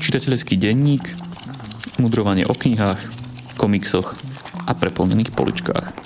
Čitateľský denník, mudrovanie o knihách, komiksoch a preplnených poličkách.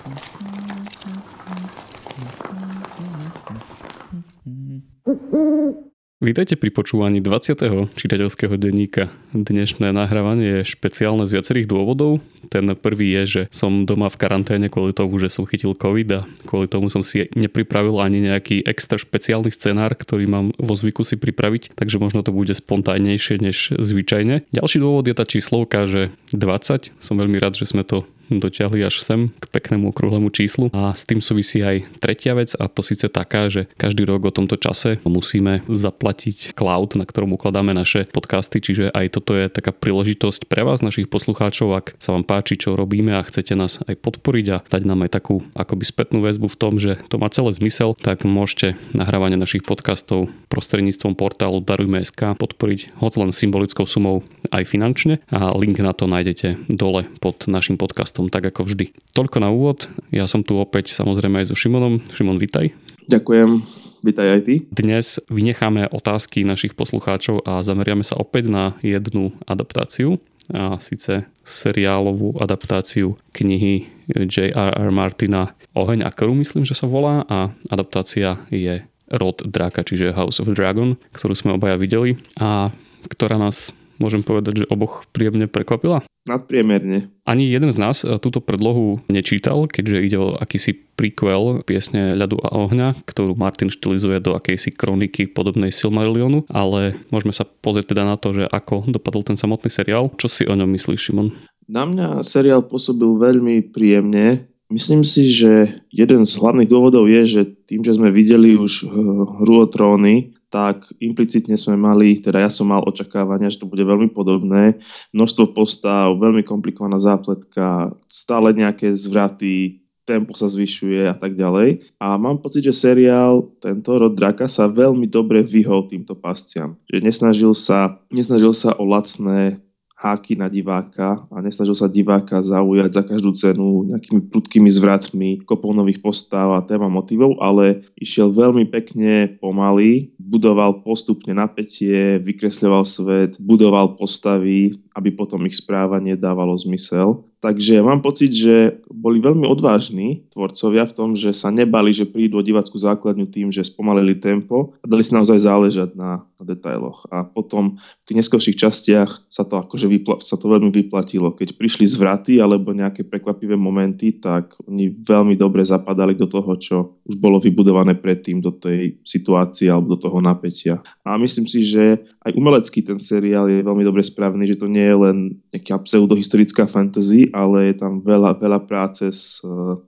Vítajte pri počúvaní 20. čitateľského denníka. Dnešné nahrávanie je špeciálne z viacerých dôvodov. Ten prvý je, že som doma v karanténe kvôli tomu, že som chytil COVID a kvôli tomu som si nepripravil ani nejaký extra špeciálny scenár, ktorý mám vo zvyku si pripraviť, takže možno to bude spontánnejšie než zvyčajne. Ďalší dôvod je tá číslovka, že 20. Som veľmi rád, že sme to dotiahli až sem k peknému okrúhlemu číslu. A s tým súvisí aj tretia vec a to síce taká, že každý rok o tomto čase musíme zaplatiť cloud, na ktorom ukladáme naše podcasty, čiže aj toto je taká príležitosť pre vás, našich poslucháčov, ak sa vám páči, čo robíme a chcete nás aj podporiť a dať nám aj takú akoby spätnú väzbu v tom, že to má celé zmysel, tak môžete nahrávanie našich podcastov prostredníctvom portálu Darujme.sk podporiť hoď len symbolickou sumou aj finančne a link na to nájdete dole pod našim podcastom podcastom, tak ako vždy. Toľko na úvod. Ja som tu opäť samozrejme aj so Šimonom. Šimon, vitaj. Ďakujem. Vítaj aj ty. Dnes vynecháme otázky našich poslucháčov a zameriame sa opäť na jednu adaptáciu a síce seriálovú adaptáciu knihy J.R.R. Martina Oheň a krv, myslím, že sa volá a adaptácia je Rod Draka, čiže House of Dragon, ktorú sme obaja videli a ktorá nás môžem povedať, že oboch príjemne prekvapila? Nadpriemerne. Ani jeden z nás e, túto predlohu nečítal, keďže ide o akýsi prequel piesne Ľadu a ohňa, ktorú Martin štilizuje do akejsi kroniky podobnej Silmarillionu, ale môžeme sa pozrieť teda na to, že ako dopadol ten samotný seriál. Čo si o ňom myslíš, Šimon? Na mňa seriál pôsobil veľmi príjemne. Myslím si, že jeden z hlavných dôvodov je, že tým, že sme videli už e, hru o tróny, tak implicitne sme mali, teda ja som mal očakávania, že to bude veľmi podobné. Množstvo postav, veľmi komplikovaná zápletka, stále nejaké zvraty, tempo sa zvyšuje a tak ďalej. A mám pocit, že seriál, tento rod draka sa veľmi dobre vyhol týmto pasciam. Že nesnažil sa, nesnažil sa o lacné háky na diváka a nesnažil sa diváka zaujať za každú cenu nejakými prudkými zvratmi, kopou nových postav a téma motivov, ale išiel veľmi pekne pomaly, budoval postupne napätie, vykresľoval svet, budoval postavy, aby potom ich správanie dávalo zmysel. Takže mám pocit, že boli veľmi odvážni tvorcovia v tom, že sa nebali, že prídu o divackú základňu tým, že spomalili tempo a dali si naozaj záležať na, na detailoch. A potom v tých neskôrších častiach sa to, akože vypla- sa to veľmi vyplatilo. Keď prišli zvraty alebo nejaké prekvapivé momenty, tak oni veľmi dobre zapadali do toho, čo už bolo vybudované predtým, do tej situácie alebo do toho napätia. A myslím si, že aj umelecký ten seriál je veľmi dobre správny, že to nie je len nejaká pseudohistorická fantasy, ale je tam veľa, veľa práce s,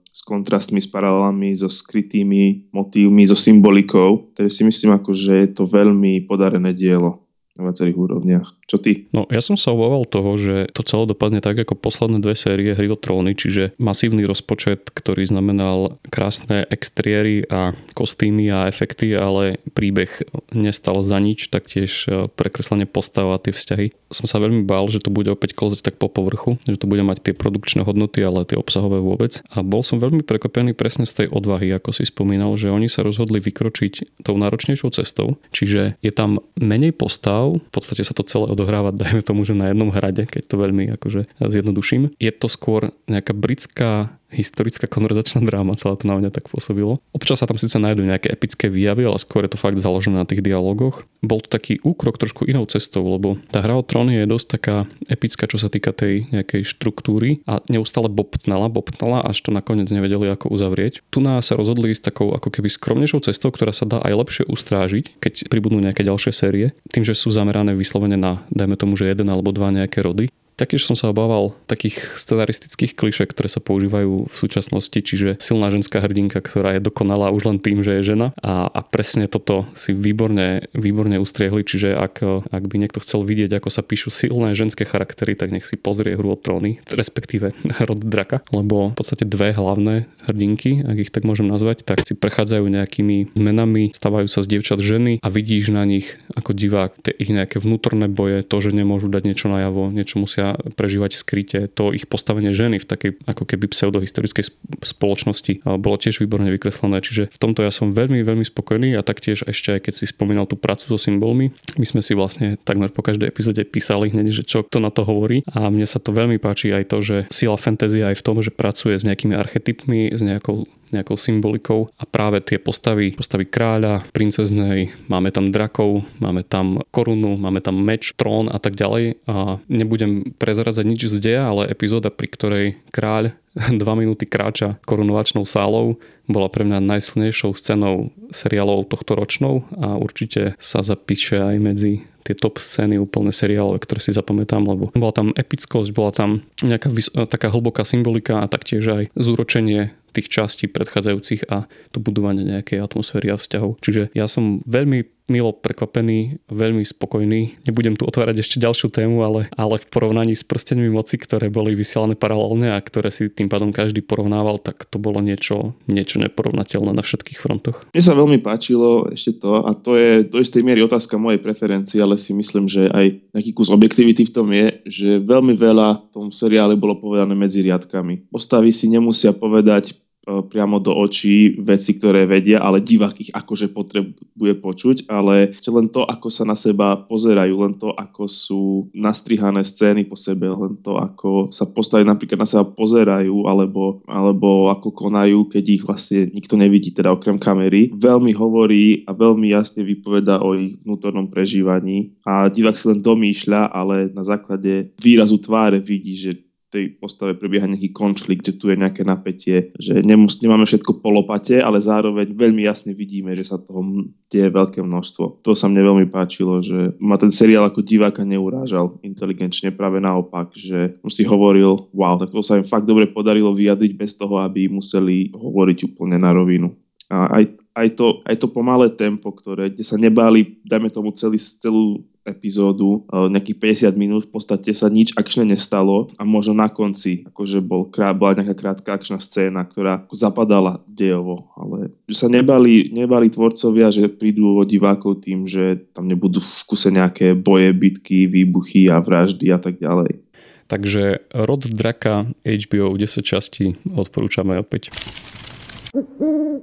s kontrastmi, s paralelami, so skrytými motívmi, so symbolikou. Takže si myslím, ako, že je to veľmi podarené dielo na viacerých úrovniach. Čo ty? No ja som sa obával toho, že to celé dopadne tak ako posledné dve série Hry o tróny, čiže masívny rozpočet, ktorý znamenal krásne exteriéry a kostýmy a efekty, ale príbeh nestal za nič, taktiež e, prekreslenie postav a tie vzťahy. Som sa veľmi bál, že to bude opäť klozať tak po povrchu, že to bude mať tie produkčné hodnoty, ale tie obsahové vôbec. A bol som veľmi prekvapený presne z tej odvahy, ako si spomínal, že oni sa rozhodli vykročiť tou náročnejšou cestou, čiže je tam menej postav, v podstate sa to celé odohrávať, dajme tomu, že na jednom hrade, keď to veľmi akože zjednoduším. Je to skôr nejaká britská historická konverzačná dráma, celé to na mňa tak pôsobilo. Občas sa tam síce nájdú nejaké epické výjavy, ale skôr je to fakt založené na tých dialogoch. Bol to taký úkrok trošku inou cestou, lebo tá hra o tróny je dosť taká epická, čo sa týka tej nejakej štruktúry a neustále bobtnala, bobtnala, až to nakoniec nevedeli ako uzavrieť. Tu nás sa rozhodli ísť takou ako keby skromnejšou cestou, ktorá sa dá aj lepšie ustrážiť, keď pribudnú nejaké ďalšie série, tým, že sú zamerané vyslovene na, dajme tomu, že jeden alebo dva nejaké rody. Taktiež som sa obával takých scenaristických klišek, ktoré sa používajú v súčasnosti, čiže silná ženská hrdinka, ktorá je dokonalá už len tým, že je žena. A, a presne toto si výborne, výborne ustriehli, čiže ak, ak by niekto chcel vidieť, ako sa píšu silné ženské charaktery, tak nech si pozrie hru o tróny, respektíve rod draka, lebo v podstate dve hlavné hrdinky, ak ich tak môžem nazvať, tak si prechádzajú nejakými zmenami, stávajú sa z dievčat ženy a vidíš na nich ako divák. Tie ich nejaké vnútorné boje, to, že nemôžu dať niečo najavo, niečo musia snažia prežívať skryte to ich postavenie ženy v takej ako keby pseudohistorickej spoločnosti. Bolo tiež výborne vykreslené, čiže v tomto ja som veľmi, veľmi spokojný a taktiež ešte aj keď si spomínal tú prácu so symbolmi, my sme si vlastne takmer po každej epizóde písali hneď, že čo kto na to hovorí. A mne sa to veľmi páči aj to, že sila fantasy aj v tom, že pracuje s nejakými archetypmi, s nejakou nejakou symbolikou. A práve tie postavy, postavy kráľa, princeznej, máme tam drakov, máme tam korunu, máme tam meč, trón a tak ďalej. A nebudem prezrazať nič z deja, ale epizóda, pri ktorej kráľ 2 minúty kráča korunovačnou sálou bola pre mňa najsilnejšou scénou seriálov tohto ročnou a určite sa zapíše aj medzi tie top scény úplne seriálové, ktoré si zapamätám, lebo bola tam epickosť, bola tam nejaká vys- taká hlboká symbolika a taktiež aj zúročenie tých častí predchádzajúcich a to budovanie nejakej atmosféry a vzťahov. Čiže ja som veľmi milo prekvapený, veľmi spokojný. Nebudem tu otvárať ešte ďalšiu tému, ale, ale v porovnaní s prstenmi moci, ktoré boli vysielané paralelne a ktoré si tým pádom každý porovnával, tak to bolo niečo, niečo neporovnateľné na všetkých frontoch. Mne sa veľmi páčilo ešte to, a to je do istej miery otázka mojej preferencie, ale si myslím, že aj nejaký kus objektivity v tom je, že veľmi veľa v tom seriále bolo povedané medzi riadkami. Postavy si nemusia povedať priamo do očí veci, ktoré vedia, ale divák ich akože potrebuje počuť, ale len to, ako sa na seba pozerajú, len to, ako sú nastrihané scény po sebe, len to, ako sa postaví napríklad na seba pozerajú, alebo, alebo ako konajú, keď ich vlastne nikto nevidí, teda okrem kamery, veľmi hovorí a veľmi jasne vypoveda o ich vnútornom prežívaní. A divák si len domýšľa, ale na základe výrazu tváre vidí, že tej postave prebieha nejaký konflikt, že tu je nejaké napätie, že nemus, nemáme všetko po lopate, ale zároveň veľmi jasne vidíme, že sa toho deje veľké množstvo. To sa mne veľmi páčilo, že ma ten seriál ako diváka neurážal inteligenčne, práve naopak, že si hovoril, wow, tak to sa im fakt dobre podarilo vyjadriť bez toho, aby museli hovoriť úplne na rovinu. A aj, aj, to, aj to pomalé tempo, ktoré, kde sa nebáli, dajme tomu celý, celú epizódu, eh, nejakých 50 minút, v podstate sa nič akčne nestalo a možno na konci, akože bol, bola nejaká krátka akčná scéna, ktorá zapadala dejovo, ale že sa nebali, nebali tvorcovia, že prídu o divákov tým, že tam nebudú v kuse nejaké boje, bitky, výbuchy a vraždy a tak ďalej. Takže Rod Draka HBO 10 časti odporúčame opäť.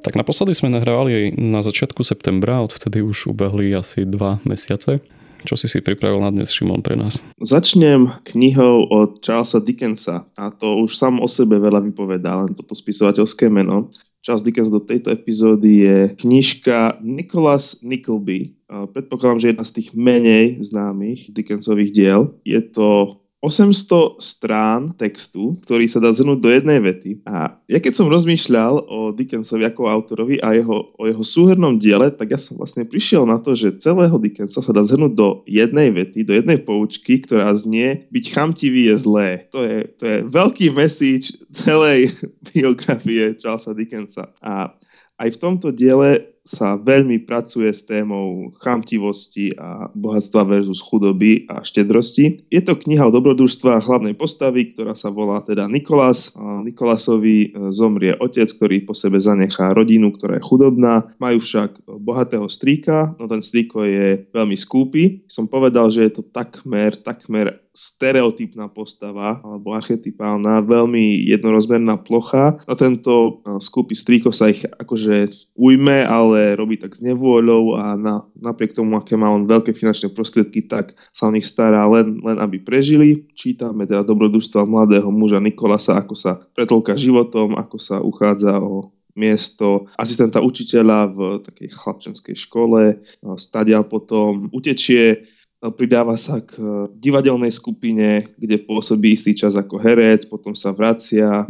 Tak naposledy sme nahrávali na začiatku septembra, odvtedy už ubehli asi dva mesiace. Čo si si pripravil na dnes, Šimon, pre nás? Začnem knihou od Charlesa Dickensa a to už sám o sebe veľa vypovedá, len toto spisovateľské meno. Charles Dickens do tejto epizódy je knižka Nicholas Nickleby. Predpokladám, že jedna z tých menej známych Dickensových diel. Je to 800 strán textu, ktorý sa dá zhrnúť do jednej vety. A ja keď som rozmýšľal o Dickensovi ako autorovi a jeho, o jeho súhrnom diele, tak ja som vlastne prišiel na to, že celého Dickensa sa dá zhrnúť do jednej vety, do jednej poučky, ktorá znie byť chamtivý je zlé. To je, to je veľký message celej biografie Charlesa Dickensa. A aj v tomto diele sa veľmi pracuje s témou chamtivosti a bohatstva versus chudoby a štedrosti. Je to kniha o dobrodružstva hlavnej postavy, ktorá sa volá teda Nikolás. Nikolasovi e, zomrie otec, ktorý po sebe zanechá rodinu, ktorá je chudobná. Majú však bohatého strýka, no ten strýko je veľmi skúpy. Som povedal, že je to takmer, takmer stereotypná postava alebo archetypálna, veľmi jednorozmerná plocha. A tento e, skúpy strýko sa ich akože ujme, ale robí tak s nevôľou a na, napriek tomu, aké má on veľké finančné prostriedky, tak sa o nich stará len, len aby prežili. Čítame teda dobrodružstva mladého muža Nikolasa, ako sa pretolka životom, ako sa uchádza o miesto asistenta učiteľa v takej chlapčenskej škole. Stadia potom utečie pridáva sa k e, divadelnej skupine, kde pôsobí istý čas ako herec, potom sa vracia e,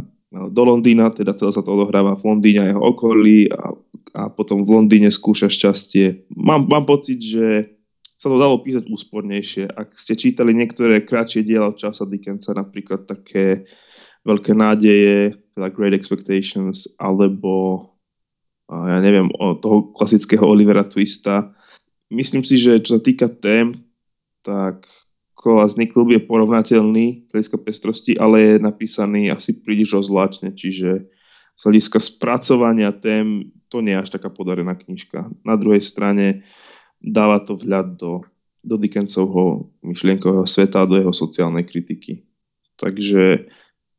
do Londýna, teda celé sa to odohráva v Londýne a jeho okolí a, a potom v Londýne skúša šťastie. Mám, mám pocit, že sa to dalo písať úspornejšie. Ak ste čítali niektoré kratšie diela od časa Dickensa, napríklad také Veľké nádeje, teda Great Expectations, alebo ja neviem, o toho klasického Olivera Twista. Myslím si, že čo sa týka tém, tak Kolas Niklub je porovnateľný z hľadiska pestrosti, ale je napísaný asi príliš rozvláčne, čiže z hľadiska spracovania tém to nie je až taká podarená knižka. Na druhej strane dáva to vhľad do, do Dickensovho myšlienkového sveta a do jeho sociálnej kritiky. Takže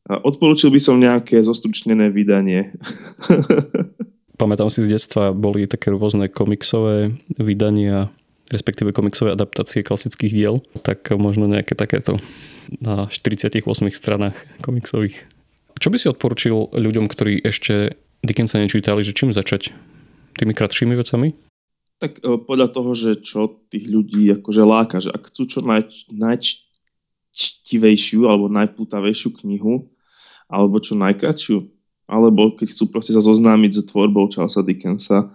odporúčil by som nejaké zostručnené vydanie. Pamätám si z detstva, boli také rôzne komiksové vydania, respektíve komiksové adaptácie klasických diel, tak možno nejaké takéto na 48 stranách komiksových. Čo by si odporučil ľuďom, ktorí ešte Dickensa nečítali, že čím začať? Tými kratšími vecami? Tak e, podľa toho, že čo tých ľudí akože láka, že ak chcú čo naj, najčtivejšiu alebo najpútavejšiu knihu, alebo čo najkračšiu, alebo keď chcú proste sa zoznámiť s tvorbou Charlesa Dickensa,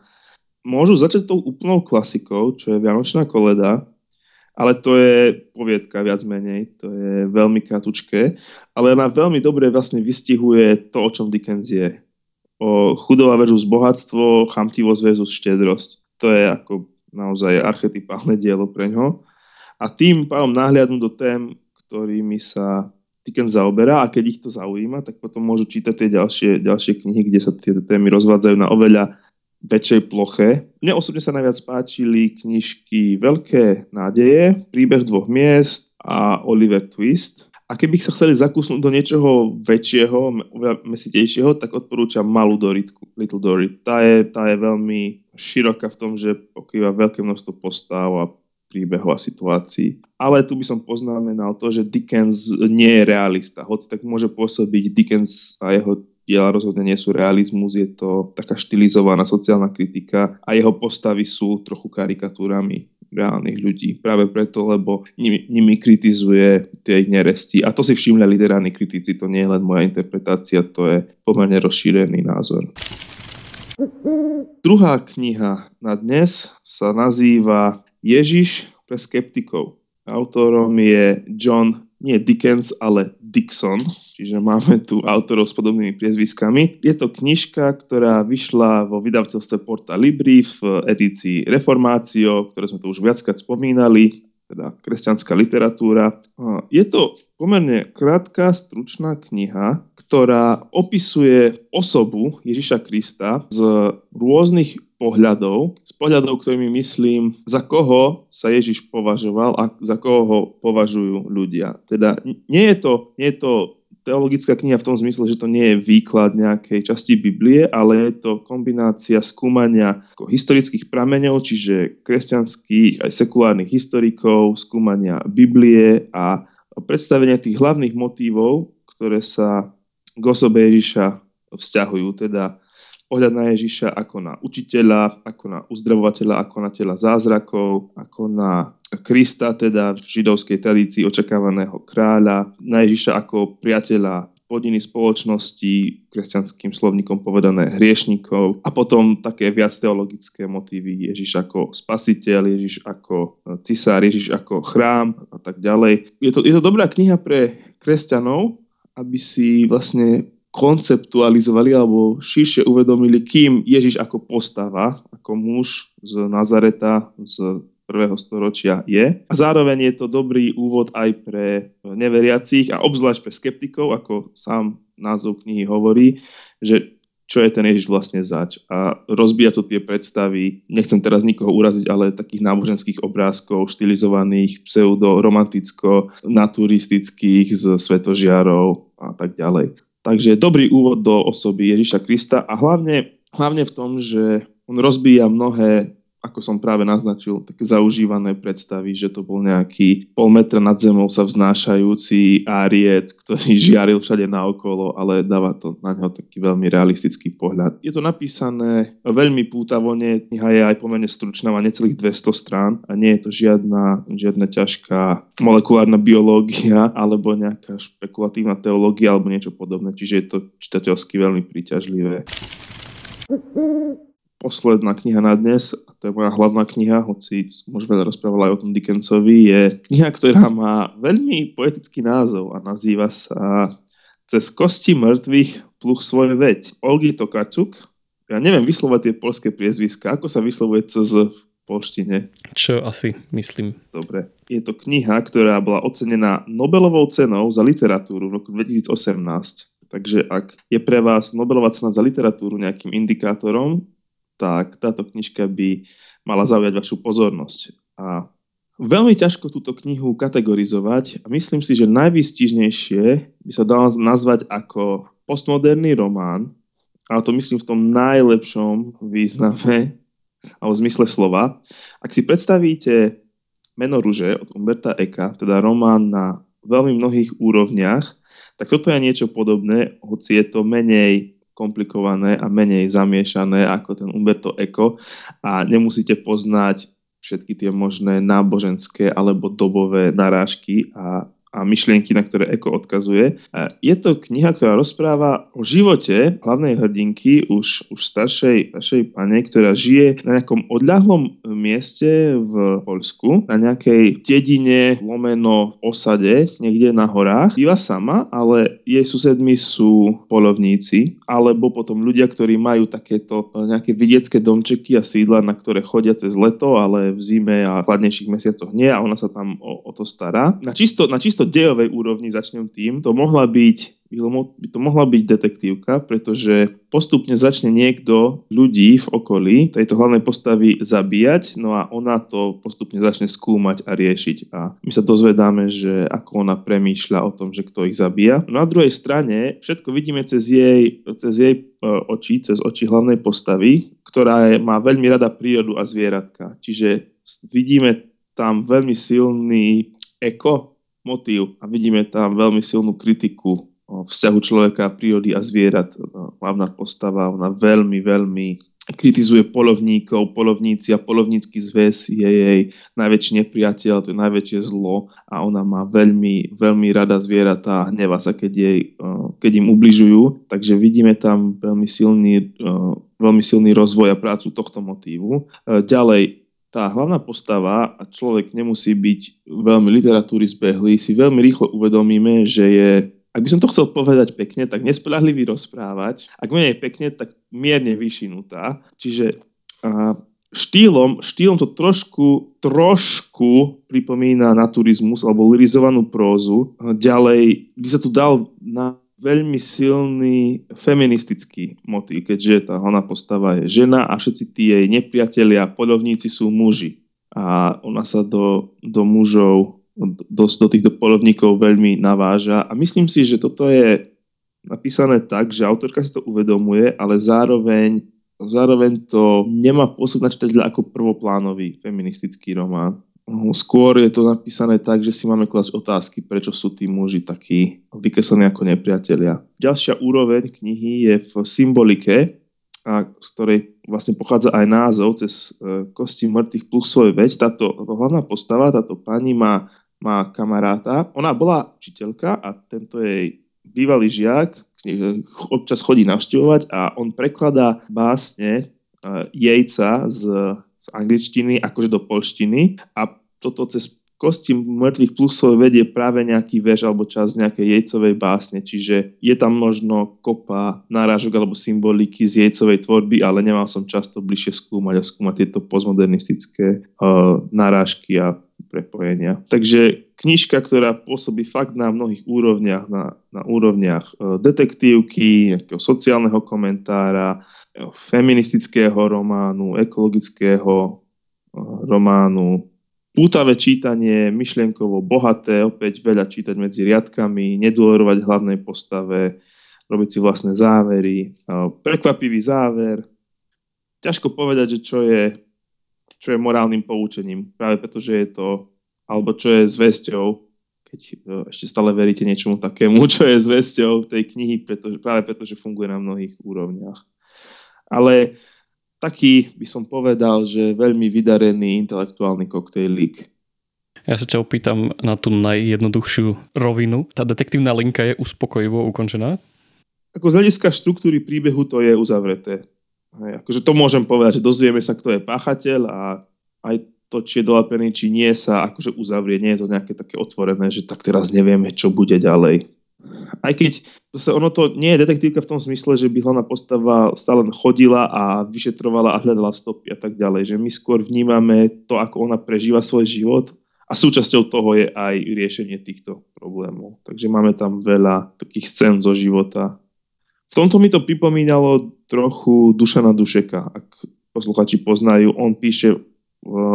môžu začať tou úplnou klasikou, čo je Vianočná koleda, ale to je poviedka viac menej, to je veľmi kratučké, ale ona veľmi dobre vlastne vystihuje to, o čom Dickens je. O chudobá versus bohatstvo, chamtivosť versus štedrosť. To je ako naozaj archetypálne dielo pre ňo. A tým pádom nahliadnú do tém, ktorými sa Dickens zaoberá a keď ich to zaujíma, tak potom môžu čítať tie ďalšie, ďalšie knihy, kde sa tie témy rozvádzajú na oveľa väčšej ploche. Mne osobne sa najviac páčili knižky Veľké nádeje, Príbeh dvoch miest a Oliver Twist. A keby sa chceli zakúsnuť do niečoho väčšieho, mesitejšieho, tak odporúčam Malú Doritku, Little Dorit. Tá je, tá je veľmi široká v tom, že pokrýva veľké množstvo postav a príbehov a situácií. Ale tu by som poznamenal to, že Dickens nie je realista. Hoci tak môže pôsobiť Dickens a jeho diela rozhodne nie sú realizmus, je to taká štilizovaná sociálna kritika a jeho postavy sú trochu karikatúrami reálnych ľudí. Práve preto, lebo nimi, nimi kritizuje tie ich neresti. A to si všimli literárni kritici, to nie je len moja interpretácia, to je pomerne rozšírený názor. Druhá kniha na dnes sa nazýva Ježiš pre skeptikov. Autorom je John, nie Dickens, ale Dixon, čiže máme tu autorov s podobnými priezviskami. Je to knižka, ktorá vyšla vo vydavateľstve Porta Libri v edícii Reformácio, ktoré sme tu už viackrát spomínali, teda kresťanská literatúra. Je to pomerne krátka, stručná kniha, ktorá opisuje osobu Ježiša Krista z rôznych pohľadov, z pohľadov, ktorými myslím, za koho sa Ježiš považoval a za koho ho považujú ľudia. Teda nie je to, nie je to teologická kniha v tom zmysle, že to nie je výklad nejakej časti Biblie, ale je to kombinácia skúmania historických prameňov, čiže kresťanských aj sekulárnych historikov, skúmania Biblie a predstavenia tých hlavných motívov, ktoré sa k osobe Ježiša vzťahujú, teda pohľad na Ježiša ako na učiteľa, ako na uzdravovateľa, ako na tela zázrakov, ako na Krista, teda v židovskej tradícii očakávaného kráľa, na Ježiša ako priateľa podiny spoločnosti, kresťanským slovníkom povedané hriešnikov a potom také viac teologické motívy Ježiš ako spasiteľ, Ježiš ako cisár, Ježiš ako chrám a tak ďalej. Je to, je to dobrá kniha pre kresťanov, aby si vlastne konceptualizovali alebo širšie uvedomili, kým Ježiš ako postava, ako muž z Nazareta, z prvého storočia je. A zároveň je to dobrý úvod aj pre neveriacich a obzvlášť pre skeptikov, ako sám názov knihy hovorí, že čo je ten Ježiš vlastne zač. A rozbíja to tie predstavy, nechcem teraz nikoho uraziť, ale takých náboženských obrázkov, štilizovaných pseudo-romanticko-naturistických z svetožiarov a tak ďalej. Takže dobrý úvod do osoby Ježiša Krista a hlavne, hlavne v tom, že on rozbíja mnohé ako som práve naznačil, také zaužívané predstavy, že to bol nejaký pol metra nad zemou sa vznášajúci áriec, ktorý žiaril všade naokolo, ale dáva to na neho taký veľmi realistický pohľad. Je to napísané veľmi pútavo, nie, kniha je aj pomerne stručná, má necelých 200 strán a nie je to žiadna, žiadna ťažká molekulárna biológia alebo nejaká špekulatívna teológia alebo niečo podobné, čiže je to čitateľsky veľmi príťažlivé posledná kniha na dnes, a to je moja hlavná kniha, hoci už veľa rozprával aj o tom Dickensovi, je kniha, ktorá má veľmi poetický názov a nazýva sa Cez kosti mŕtvych pluch svoje veď. Olgi Tokačuk, ja neviem vyslovať tie polské priezviska, ako sa vyslovuje CZ v polštine? Čo asi myslím. Dobre. Je to kniha, ktorá bola ocenená Nobelovou cenou za literatúru v roku 2018. Takže ak je pre vás Nobelová cena za literatúru nejakým indikátorom, tak táto knižka by mala zaujať vašu pozornosť. A Veľmi ťažko túto knihu kategorizovať a myslím si, že najvýstižnejšie by sa dalo nazvať ako postmoderný román, ale to myslím v tom najlepšom význame alebo zmysle slova. Ak si predstavíte Meno ruže od Umberta Eka, teda román na veľmi mnohých úrovniach, tak toto je niečo podobné, hoci je to menej komplikované a menej zamiešané ako ten Umberto Eco. A nemusíte poznať všetky tie možné náboženské alebo dobové narážky a a myšlienky, na ktoré Eko odkazuje. Je to kniha, ktorá rozpráva o živote hlavnej hrdinky, už, už staršej, staršej pane, ktorá žije na nejakom odľahlom mieste v Poľsku, na nejakej dedine, lomeno, osade, niekde na horách. Býva sama, ale jej susedmi sú polovníci, alebo potom ľudia, ktorí majú takéto e, nejaké vidiecké domčeky a sídla, na ktoré chodia cez leto, ale v zime a chladnejších mesiacoch nie a ona sa tam o, o to stará. Na čisto, na čisto čisto dejovej úrovni začnem tým, to mohla byť by to mohla byť detektívka, pretože postupne začne niekto ľudí v okolí tejto hlavnej postavy zabíjať, no a ona to postupne začne skúmať a riešiť. A my sa dozvedáme, že ako ona premýšľa o tom, že kto ich zabíja. No na druhej strane všetko vidíme cez jej, cez jej e, oči, cez oči hlavnej postavy, ktorá je, má veľmi rada prírodu a zvieratka. Čiže vidíme tam veľmi silný eko motív a vidíme tam veľmi silnú kritiku vzťahu človeka, prírody a zvierat. Hlavná postava, ona veľmi, veľmi kritizuje polovníkov, polovníci a polovnícky zväz je jej najväčší nepriateľ, to je najväčšie zlo a ona má veľmi, veľmi rada zvieratá a hneva sa, keď, jej, keď im ubližujú. Takže vidíme tam veľmi silný, veľmi silný rozvoj a prácu tohto motívu. Ďalej, tá hlavná postava a človek nemusí byť veľmi literatúry zbehlý, si veľmi rýchlo uvedomíme, že je, ak by som to chcel povedať pekne, tak nespoľahlivý rozprávať. Ak menej pekne, tak mierne vyšinutá. Čiže a, štýlom, štýlom to trošku, trošku pripomína naturizmus alebo lirizovanú prózu. Ďalej by sa tu dal na veľmi silný feministický motív, keďže tá hlavná postava je žena a všetci tí jej nepriatelia, polovníci sú muži. A ona sa do, do mužov, do, do týchto polovníkov veľmi naváža. A myslím si, že toto je napísané tak, že autorka si to uvedomuje, ale zároveň, zároveň to nemá pôsob na čitateľa ako prvoplánový feministický román. Skôr je to napísané tak, že si máme klasť otázky, prečo sú tí muži takí vykesaní ako nepriatelia. Ďalšia úroveň knihy je v symbolike, a z ktorej vlastne pochádza aj názov cez e, kosti mŕtvych plus svoj veď. Táto, hlavná postava, táto pani má, má kamaráta. Ona bola učiteľka a tento jej bývalý žiak občas chodí navštevovať a on prekladá básne e, jejca z, z angličtiny akože do polštiny a toto cez kosti mŕtvych plusov vedie práve nejaký verš alebo čas nejakej jejcovej básne, čiže je tam možno kopa náražok alebo symboliky z jejcovej tvorby, ale nemal som často bližšie skúmať a skúmať tieto postmodernistické uh, narážky a prepojenia. Takže knižka, ktorá pôsobí fakt na mnohých úrovniach, na, na úrovniach uh, detektívky, nejakého sociálneho komentára, uh, feministického románu, ekologického románu, Pútavé čítanie, myšlienkovo bohaté, opäť veľa čítať medzi riadkami, nedôverovať hlavnej postave, robiť si vlastné závery. Prekvapivý záver. Ťažko povedať, že čo je, čo je morálnym poučením, práve preto, že je to, alebo čo je zväzťou, keď e, ešte stále veríte niečomu takému, čo je zväzťou tej knihy, pretože, práve preto, že funguje na mnohých úrovniach. Ale taký, by som povedal, že veľmi vydarený intelektuálny koktejlík. Ja sa ťa opýtam na tú najjednoduchšiu rovinu. Tá detektívna linka je uspokojivo ukončená? Ako z hľadiska štruktúry príbehu to je uzavreté. Hej, akože to môžem povedať, že dozvieme sa, kto je páchateľ a aj to, či je dolapený, či nie sa akože uzavrie. Nie je to nejaké také otvorené, že tak teraz nevieme, čo bude ďalej aj keď zase ono to nie je detektívka v tom zmysle, že by hlavná postava stále chodila a vyšetrovala a hľadala stopy a tak ďalej. Že my skôr vnímame to, ako ona prežíva svoj život a súčasťou toho je aj riešenie týchto problémov. Takže máme tam veľa takých scén zo života. V tomto mi to pripomínalo trochu Dušana Dušeka. Ak posluchači poznajú, on píše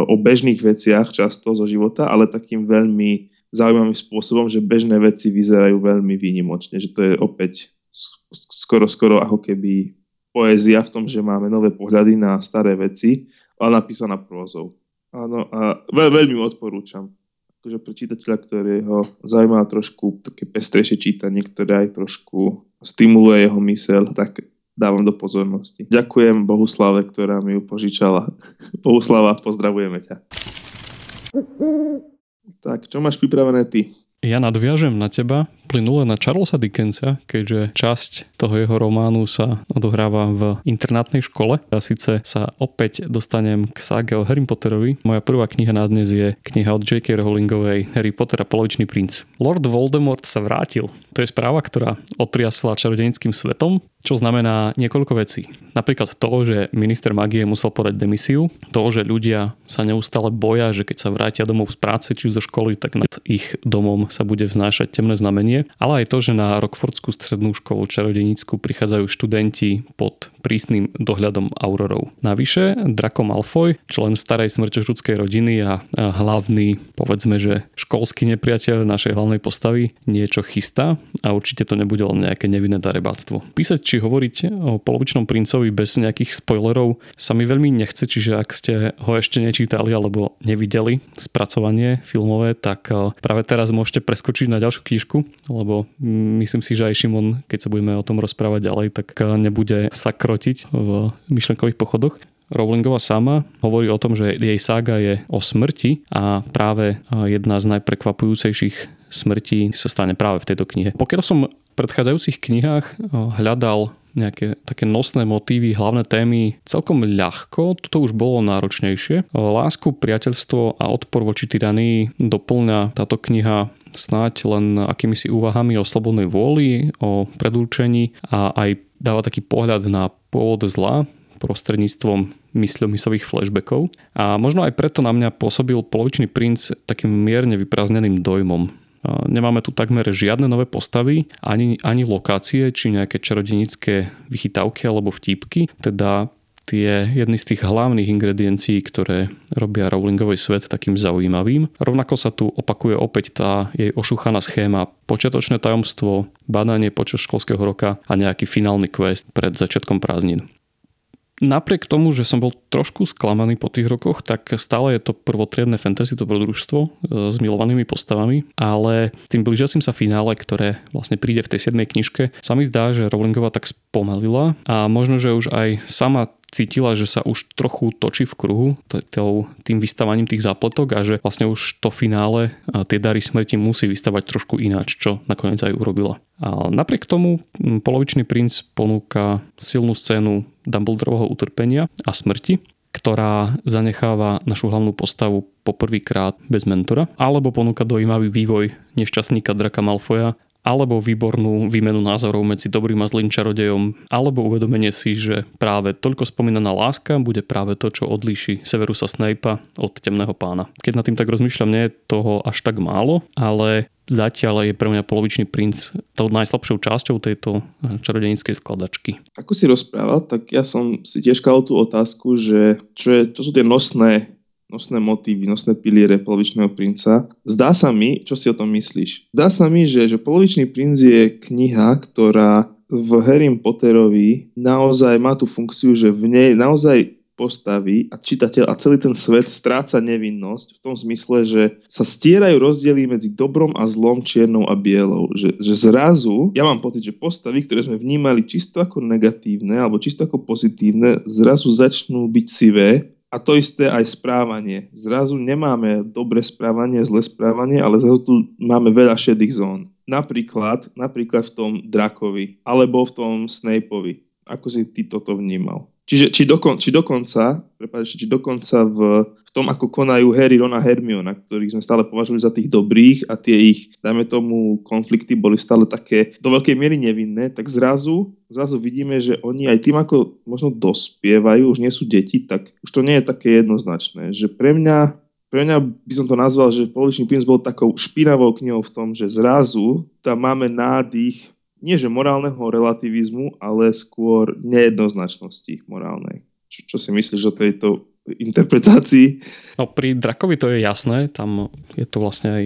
o bežných veciach často zo života, ale takým veľmi zaujímavým spôsobom, že bežné veci vyzerajú veľmi výnimočne, že to je opäť skoro, skoro ako keby poézia v tom, že máme nové pohľady na staré veci, ale napísaná prózou. Áno, a veľ, veľmi odporúčam. Akože pre čitateľa, ktorého zaujíma trošku také pestrejšie čítanie, ktoré aj trošku stimuluje jeho mysel, tak dávam do pozornosti. Ďakujem Bohuslave, ktorá mi ju požičala. Bohuslava, pozdravujeme ťa. Tak, čo máš pripravené ty? Ja nadviažem na teba plynule na Charlesa Dickensa, keďže časť toho jeho románu sa odohráva v internátnej škole. A síce sa opäť dostanem k ságe o Harry Potterovi. Moja prvá kniha na dnes je kniha od J.K. Rowlingovej Harry Potter a polovičný princ. Lord Voldemort sa vrátil. To je správa, ktorá otriasla čarodenickým svetom, čo znamená niekoľko vecí. Napríklad to, že minister magie musel podať demisiu, to, že ľudia sa neustále boja, že keď sa vrátia domov z práce či zo školy, tak nad ich domom sa bude vznášať temné znamenie, ale aj to, že na Rockfordskú strednú školu čarodenickú prichádzajú študenti pod prísnym dohľadom aurorov. Navyše, Draco Malfoy, člen starej smrťožudskej rodiny a hlavný, povedzme, že školský nepriateľ našej hlavnej postavy, niečo chystá a určite to nebude len nejaké nevinné darebáctvo. Písať či hovoriť o polovičnom princovi bez nejakých spoilerov sa mi veľmi nechce, čiže ak ste ho ešte nečítali alebo nevideli spracovanie filmové, tak práve teraz môžete preskočiť na ďalšiu knižku, lebo myslím si, že aj Šimon, keď sa budeme o tom rozprávať ďalej, tak nebude sa krotiť v myšlenkových pochodoch. Rowlingová sama hovorí o tom, že jej sága je o smrti a práve jedna z najprekvapujúcejších smrtí sa stane práve v tejto knihe. Pokiaľ som v predchádzajúcich knihách hľadal nejaké také nosné motívy, hlavné témy celkom ľahko, toto už bolo náročnejšie. Lásku, priateľstvo a odpor voči tyranii doplňa táto kniha snáď len akými si úvahami o slobodnej vôli, o predurčení a aj dáva taký pohľad na pôvod zla prostredníctvom mysľomysových flashbackov. A možno aj preto na mňa pôsobil polovičný princ takým mierne vyprázdneným dojmom. Nemáme tu takmer žiadne nové postavy, ani, ani lokácie, či nejaké čarodenické vychytávky alebo vtípky. Teda tie jedny z tých hlavných ingrediencií, ktoré robia Rowlingový svet takým zaujímavým. Rovnako sa tu opakuje opäť tá jej ošúchaná schéma počiatočné tajomstvo, badanie počas školského roka a nejaký finálny quest pred začiatkom prázdnin napriek tomu, že som bol trošku sklamaný po tých rokoch, tak stále je to prvotriedne fantasy, to dobrodružstvo e, s milovanými postavami, ale tým blížiacim sa finále, ktoré vlastne príde v tej 7. knižke, sa mi zdá, že Rowlingová tak spomalila a možno, že už aj sama cítila, že sa už trochu točí v kruhu tým vystavaním tých zápletok a že vlastne už to finále tie dary smrti musí vystavať trošku ináč, čo nakoniec aj urobila. A napriek tomu polovičný princ ponúka silnú scénu Dumbledorovho utrpenia a smrti, ktorá zanecháva našu hlavnú postavu poprvýkrát bez mentora, alebo ponúka dojímavý vývoj nešťastníka Draka Malfoja alebo výbornú výmenu názorov medzi dobrým a zlým čarodejom, alebo uvedomenie si, že práve toľko spomínaná láska bude práve to, čo odlíši Severusa Snape'a od temného pána. Keď nad tým tak rozmýšľam, nie je toho až tak málo, ale zatiaľ je pre mňa polovičný princ tou najslabšou časťou tejto čarodenickej skladačky. Ako si rozprával, tak ja som si tiež kladol tú otázku, že čo, je, čo sú tie nosné nosné motívy, nosné piliere polovičného princa. Zdá sa mi, čo si o tom myslíš? Zdá sa mi, že, že polovičný princ je kniha, ktorá v Harry Potterovi naozaj má tú funkciu, že v nej naozaj postaví a čitateľ a celý ten svet stráca nevinnosť v tom zmysle, že sa stierajú rozdiely medzi dobrom a zlom, čiernou a bielou. Že, že zrazu, ja mám pocit, že postavy, ktoré sme vnímali čisto ako negatívne alebo čisto ako pozitívne, zrazu začnú byť sivé a to isté aj správanie. Zrazu nemáme dobré správanie, zlé správanie, ale zrazu tu máme veľa šedých zón. Napríklad, napríklad v tom Drakovi, alebo v tom Snapeovi. Ako si ty toto vnímal? Čiže či, dokon, či dokonca, prepáčte, či dokonca v, v tom, ako konajú Harry, Ron a Hermiona, ktorých sme stále považovali za tých dobrých a tie ich, dajme tomu, konflikty boli stále také do veľkej miery nevinné, tak zrazu, zrazu vidíme, že oni aj tým, ako možno dospievajú, už nie sú deti, tak už to nie je také jednoznačné. Že pre mňa pre mňa by som to nazval, že Polovičný princ bol takou špinavou knihou v tom, že zrazu tam máme nádych nie že morálneho relativizmu, ale skôr nejednoznačnosti morálnej. Čo, čo si myslíš o tejto interpretácií. No pri Drakovi to je jasné, tam je to vlastne aj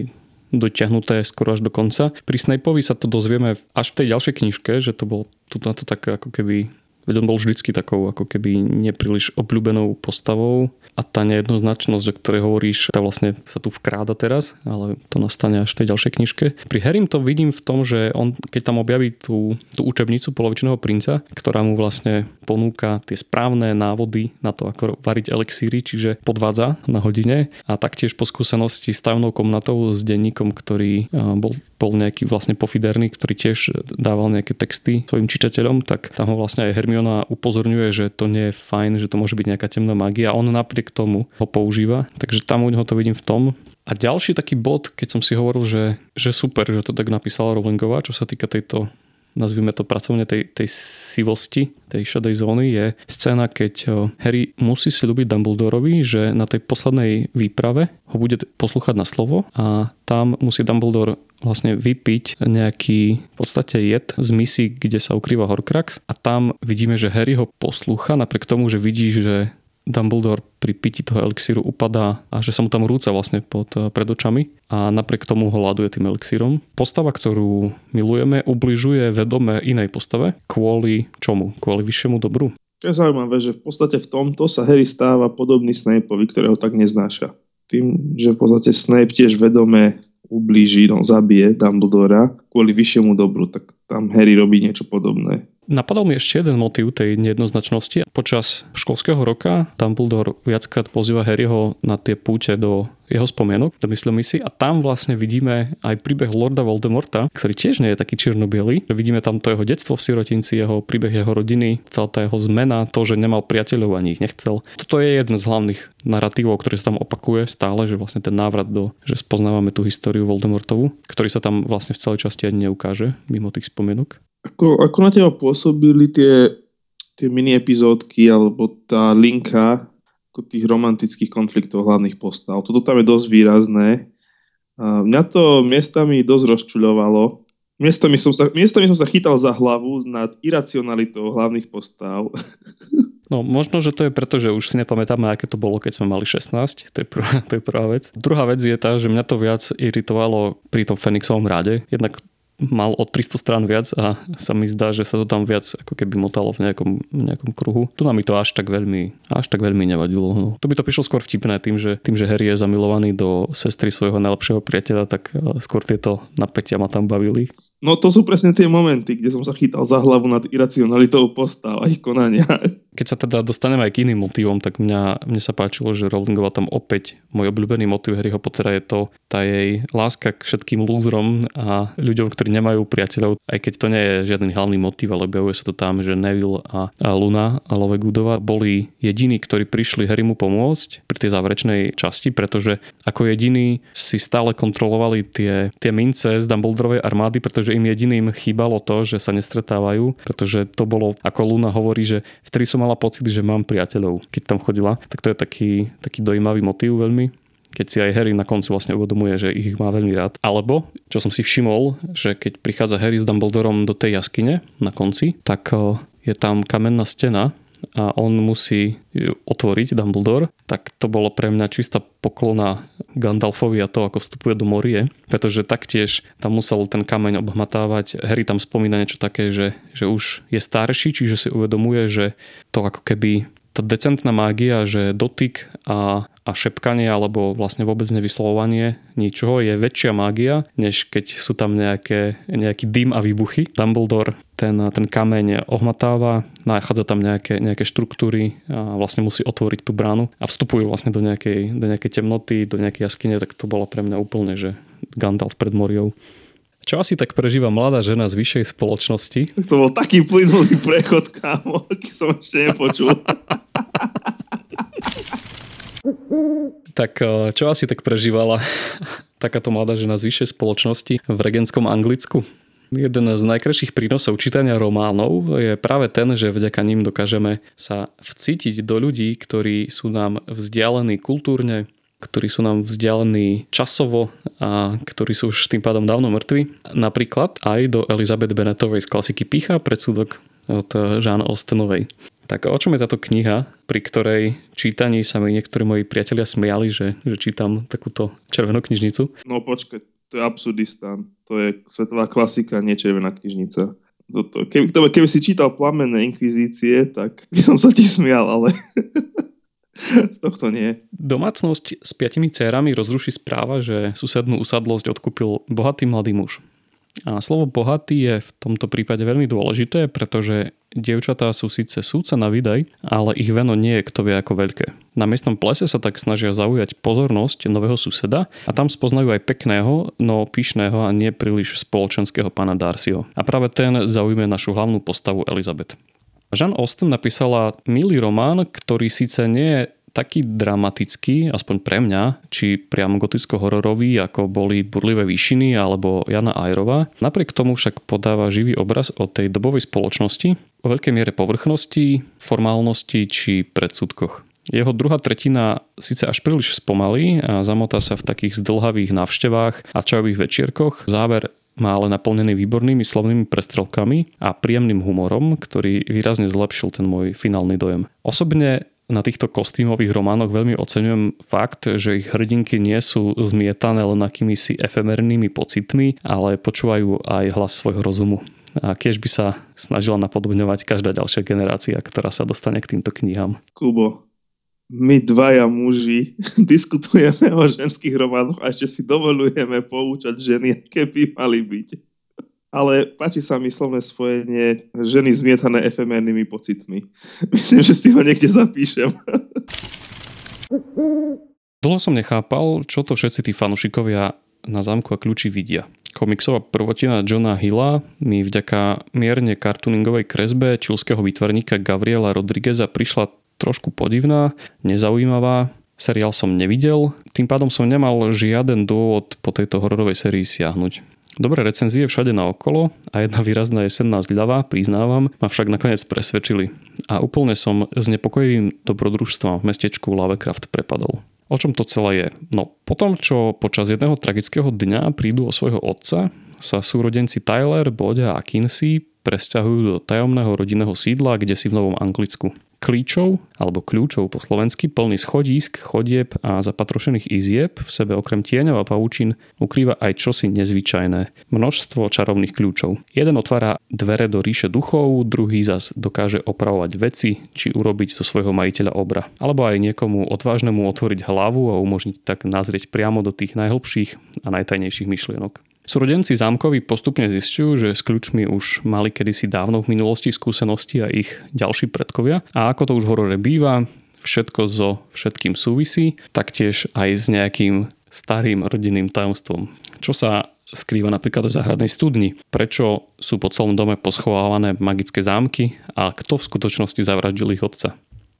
dotiahnuté skoro až do konca. Pri Snapeovi sa to dozvieme až v tej ďalšej knižke, že to bolo tu na to tak ako keby Veď on bol vždycky takou ako keby nepríliš obľúbenou postavou a tá nejednoznačnosť, o ktorej hovoríš, tá vlastne sa tu vkráda teraz, ale to nastane až v tej ďalšej knižke. Pri Harrym to vidím v tom, že on, keď tam objaví tú, tú učebnicu polovičného princa, ktorá mu vlastne ponúka tie správne návody na to, ako variť elixíry, čiže podvádza na hodine a taktiež po skúsenosti s tajomnou komnatou s denníkom, ktorý bol bol nejaký vlastne pofiderný, ktorý tiež dával nejaké texty svojim čitateľom, tak tam ho vlastne aj Hermiona upozorňuje, že to nie je fajn, že to môže byť nejaká temná magia on napriek tomu ho používa. Takže tam u neho to vidím v tom. A ďalší taký bod, keď som si hovoril, že, že super, že to tak napísala Rowlingová, čo sa týka tejto nazvime to pracovne tej, tej sivosti, tej šedej zóny, je scéna, keď eh, Harry musí si ľúbiť Dumbledorovi, že na tej poslednej výprave ho bude poslúchať na slovo a tam musí Dumbledore vlastne vypiť nejaký v podstate jed z misy, kde sa ukrýva Horcrux a tam vidíme, že Harry ho poslúcha napriek tomu, že vidí, že Dumbledore pri pití toho elixíru upadá a že sa mu tam rúca vlastne pod, eh, pred očami a napriek tomu ho laduje tým elixírom. Postava, ktorú milujeme, ubližuje vedome inej postave. Kvôli čomu? Kvôli vyššiemu dobru? Je zaujímavé, že v podstate v tomto sa Harry stáva podobný Snapeovi, ktorého tak neznáša. Tým, že v podstate Snape tiež vedome ublíži, no zabije Dumbledora kvôli vyššiemu dobru, tak tam Harry robí niečo podobné. Napadol mi ešte jeden motív tej nejednoznačnosti. Počas školského roka Dumbledore viackrát pozýva Harryho na tie púte do jeho spomienok, do myslomí si a tam vlastne vidíme aj príbeh Lorda Voldemorta, ktorý tiež nie je taký čierno Vidíme tam to jeho detstvo v sirotinci, jeho príbeh jeho rodiny, celá tá jeho zmena, to, že nemal priateľov ani ich nechcel. Toto je jeden z hlavných narratívov, ktorý sa tam opakuje stále, že vlastne ten návrat do, že spoznávame tú históriu Voldemortovu, ktorý sa tam vlastne v celej časti ani neukáže mimo tých spomienok. Ako, ako na teba pôsobili tie, tie mini epizódky alebo tá linka ako tých romantických konfliktov hlavných postav? Toto tam je dosť výrazné. A mňa to miestami dosť rozčuľovalo. Miestami som, sa, miestami som sa chytal za hlavu nad iracionalitou hlavných postav. No možno, že to je preto, že už si nepamätáme, aké to bolo, keď sme mali 16. To je, prvá, to je prvá vec. Druhá vec je tá, že mňa to viac iritovalo pri tom Fenixovom ráde. Jednak mal o 300 strán viac a sa mi zdá, že sa to tam viac ako keby motalo v nejakom, nejakom kruhu. Tu nám mi to až tak veľmi, až tak veľmi nevadilo. No. To by to prišlo skôr vtipné tým, že, tým, že Harry je zamilovaný do sestry svojho najlepšieho priateľa, tak eh, skôr tieto napätia ma tam bavili. No to sú presne tie momenty, kde som sa chytal za hlavu nad iracionalitou postav a ich konania. Keď sa teda dostaneme aj k iným motivom, tak mňa, mne sa páčilo, že Rowlingová tam opäť, môj obľúbený motiv Harryho Pottera je to tá jej láska k všetkým lúzrom a ľuďom, ktorí nemajú priateľov, aj keď to nie je žiadny hlavný motiv, ale objavuje sa to tam, že Neville a, a Luna a Lovegudova boli jediní, ktorí prišli Harrymu pomôcť pri tej záverečnej časti, pretože ako jediní si stále kontrolovali tie, tie mince z Dumbledorovej armády, pretože im jediným chýbalo to, že sa nestretávajú, pretože to bolo, ako Luna hovorí, že vtedy som mala pocit, že mám priateľov, keď tam chodila. Tak to je taký, taký dojímavý motív veľmi keď si aj Harry na konci vlastne uvedomuje, že ich má veľmi rád. Alebo, čo som si všimol, že keď prichádza Harry s Dumbledorom do tej jaskyne na konci, tak eh, je tam kamenná stena a on musí ju otvoriť Dumbledore, tak to bolo pre mňa čistá poklona Gandalfovi a to, ako vstupuje do Morie, pretože taktiež tam musel ten kameň obhmatávať. Harry tam spomína niečo také, že, že už je starší, čiže si uvedomuje, že to ako keby tá decentná mágia, že dotyk a, a šepkanie alebo vlastne vôbec nevyslovovanie ničoho je väčšia mágia, než keď sú tam nejaké, nejaký dym a výbuchy. Dumbledore ten, ten kameň ohmatáva, nachádza tam nejaké, nejaké štruktúry a vlastne musí otvoriť tú bránu a vstupujú vlastne do nejakej, do nejakej temnoty, do nejakej jaskyne, tak to bolo pre mňa úplne, že Gandalf pred Moriou. Čo asi tak prežíva mladá žena z vyššej spoločnosti? To bol taký plynulý prechod, kámo, aký som ešte nepočul. tak eh, čo asi tak prežívala takáto mladá žena z vyššej spoločnosti v regenskom Anglicku? Jeden z najkrajších prínosov čítania románov je práve ten, že vďaka ním dokážeme sa vcítiť do ľudí, ktorí sú nám vzdialení kultúrne, ktorí sú nám vzdialení časovo a ktorí sú už tým pádom dávno mŕtvi. Napríklad aj do Elizabeth Bennettovej z klasiky Pícha, predsudok od Žána Ostenovej. Tak o čom je táto kniha, pri ktorej čítaní sa mi niektorí moji priatelia smiali, že, že čítam takúto červenú knižnicu? No počkaj, to je absurdistán. To je svetová klasika, nie červená knižnica. Toto. Keby, keby si čítal plamenné inkvizície, tak by som sa ti smial, ale z tohto nie. Domácnosť s piatimi cérami rozruší správa, že susednú usadlosť odkúpil bohatý mladý muž. A slovo bohatý je v tomto prípade veľmi dôležité, pretože dievčatá sú síce súca na výdaj, ale ich veno nie je kto vie ako veľké. Na miestnom plese sa tak snažia zaujať pozornosť nového suseda a tam spoznajú aj pekného, no pyšného a nie príliš spoločenského pána Darcyho. A práve ten zaujme našu hlavnú postavu Elizabeth. Jean Austen napísala milý román, ktorý síce nie je taký dramatický, aspoň pre mňa, či priam goticko-hororový, ako boli Burlivé výšiny alebo Jana Ajrová. Napriek tomu však podáva živý obraz o tej dobovej spoločnosti, o veľkej miere povrchnosti, formálnosti či predsudkoch. Jeho druhá tretina síce až príliš spomalí a zamotá sa v takých zdlhavých návštevách a čajových večierkoch. Záver má ale naplnený výbornými slovnými prestrelkami a príjemným humorom, ktorý výrazne zlepšil ten môj finálny dojem. Osobne na týchto kostýmových románoch veľmi oceňujem fakt, že ich hrdinky nie sú zmietané len akýmisi efemernými pocitmi, ale počúvajú aj hlas svojho rozumu. A keď by sa snažila napodobňovať každá ďalšia generácia, ktorá sa dostane k týmto knihám. Kubo, my dvaja muži diskutujeme o ženských románoch a ešte si dovolujeme poučať ženy, keby mali byť ale páči sa mi slovné spojenie ženy zmietané efemérnymi pocitmi. Myslím, že si ho niekde zapíšem. Dlho som nechápal, čo to všetci tí fanúšikovia na zámku a kľúči vidia. Komiksová prvotina Johna Hilla mi vďaka mierne kartuningovej kresbe čilského výtvarníka Gabriela Rodrigueza prišla trošku podivná, nezaujímavá, seriál som nevidel, tým pádom som nemal žiaden dôvod po tejto hororovej sérii siahnuť. Dobré recenzie všade naokolo a jedna výrazná jesenná zľava, priznávam, ma však nakoniec presvedčili. A úplne som s nepokojivým dobrodružstvom v mestečku Lovecraft prepadol. O čom to celé je? No, potom, čo počas jedného tragického dňa prídu o svojho otca, sa súrodenci Tyler, Bodia a Kinsey presťahujú do tajomného rodinného sídla, kde si v Novom Anglicku klíčov alebo kľúčov po slovensky plný schodísk, chodieb a zapatrošených izieb v sebe okrem tieňov a pavúčin ukrýva aj čosi nezvyčajné. Množstvo čarovných kľúčov. Jeden otvára dvere do ríše duchov, druhý zas dokáže opravovať veci či urobiť zo svojho majiteľa obra. Alebo aj niekomu odvážnemu otvoriť hlavu a umožniť tak nazrieť priamo do tých najhlbších a najtajnejších myšlienok. Súrodenci zámkovi postupne zistujú, že s kľúčmi už mali kedysi dávno v minulosti skúsenosti a ich ďalší predkovia. A ako to už v horore býva, všetko so všetkým súvisí, taktiež aj s nejakým starým rodinným tajomstvom. Čo sa skrýva napríklad v záhradnej studni. Prečo sú po celom dome poschovávané magické zámky a kto v skutočnosti zavraždil ich otca.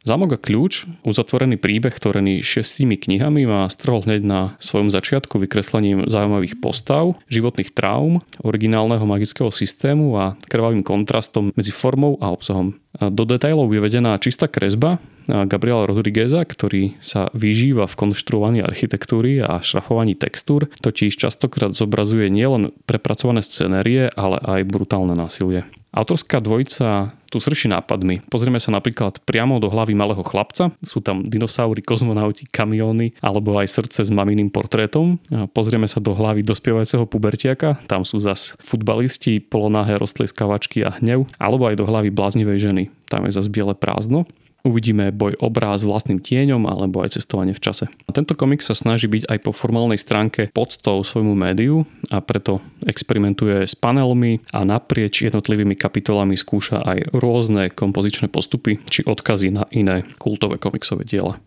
Zámok a kľúč, uzatvorený príbeh, tvorený šestými knihami, má strhol hneď na svojom začiatku vykreslením zaujímavých postav, životných traum, originálneho magického systému a krvavým kontrastom medzi formou a obsahom. Do detailov vyvedená čistá kresba Gabriela Rodrigueza, ktorý sa vyžíva v konštruovaní architektúry a šrafovaní textúr, totiž častokrát zobrazuje nielen prepracované scenérie, ale aj brutálne násilie. Autorská dvojica tu srší nápadmi. Pozrieme sa napríklad priamo do hlavy malého chlapca. Sú tam dinosaury, kozmonauti, kamióny alebo aj srdce s maminým portrétom. Pozrieme sa do hlavy dospievajúceho pubertiaka. Tam sú zas futbalisti, polonáhé roztlieskavačky a hnev. Alebo aj do hlavy bláznivej ženy. Tam je zas biele prázdno. Uvidíme boj obráz vlastným tieňom alebo aj cestovanie v čase. A tento komik sa snaží byť aj po formálnej stránke podstou svojmu médiu a preto experimentuje s panelmi a naprieč jednotlivými kapitolami skúša aj rôzne kompozičné postupy či odkazy na iné kultové komiksové diela.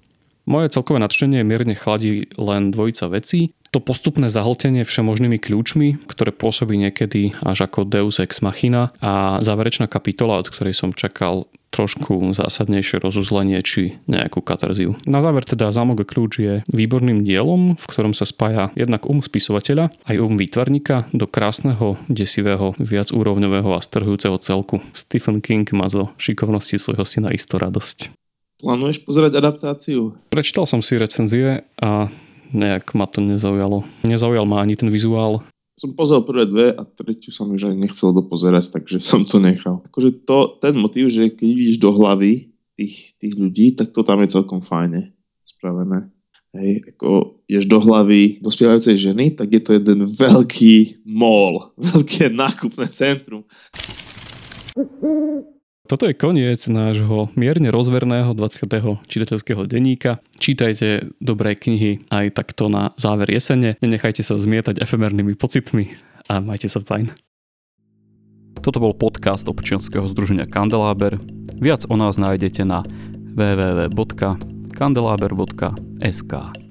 Moje celkové nadšenie mierne chladí len dvojica vecí. To postupné zahltenie všemožnými kľúčmi, ktoré pôsobí niekedy až ako Deus Ex Machina a záverečná kapitola, od ktorej som čakal trošku zásadnejšie rozuzlenie či nejakú katarziu. Na záver teda Zámok a kľúč je výborným dielom, v ktorom sa spája jednak um spisovateľa aj um výtvarníka do krásneho, desivého, viacúrovňového a strhujúceho celku. Stephen King má zo šikovnosti svojho syna isto radosť. Plánuješ pozerať adaptáciu? Prečítal som si recenzie a nejak ma to nezaujalo. Nezaujal ma ani ten vizuál. Som pozrel prvé dve a tretiu som už aj nechcel dopozerať, takže som to nechal. Akože to, ten motív, že keď vidíš do hlavy tých, tých ľudí, tak to tam je celkom fajne spravené. Hej, ako ješ do hlavy dospievajúcej ženy, tak je to jeden veľký mall, veľké nákupné centrum. Toto je koniec nášho mierne rozverného 20. čitateľského denníka. Čítajte dobré knihy aj takto na záver jesene. Nenechajte sa zmietať efemernými pocitmi a majte sa fajn. Toto bol podcast občianského združenia Kandeláber. Viac o nás nájdete na www.kandelaber.sk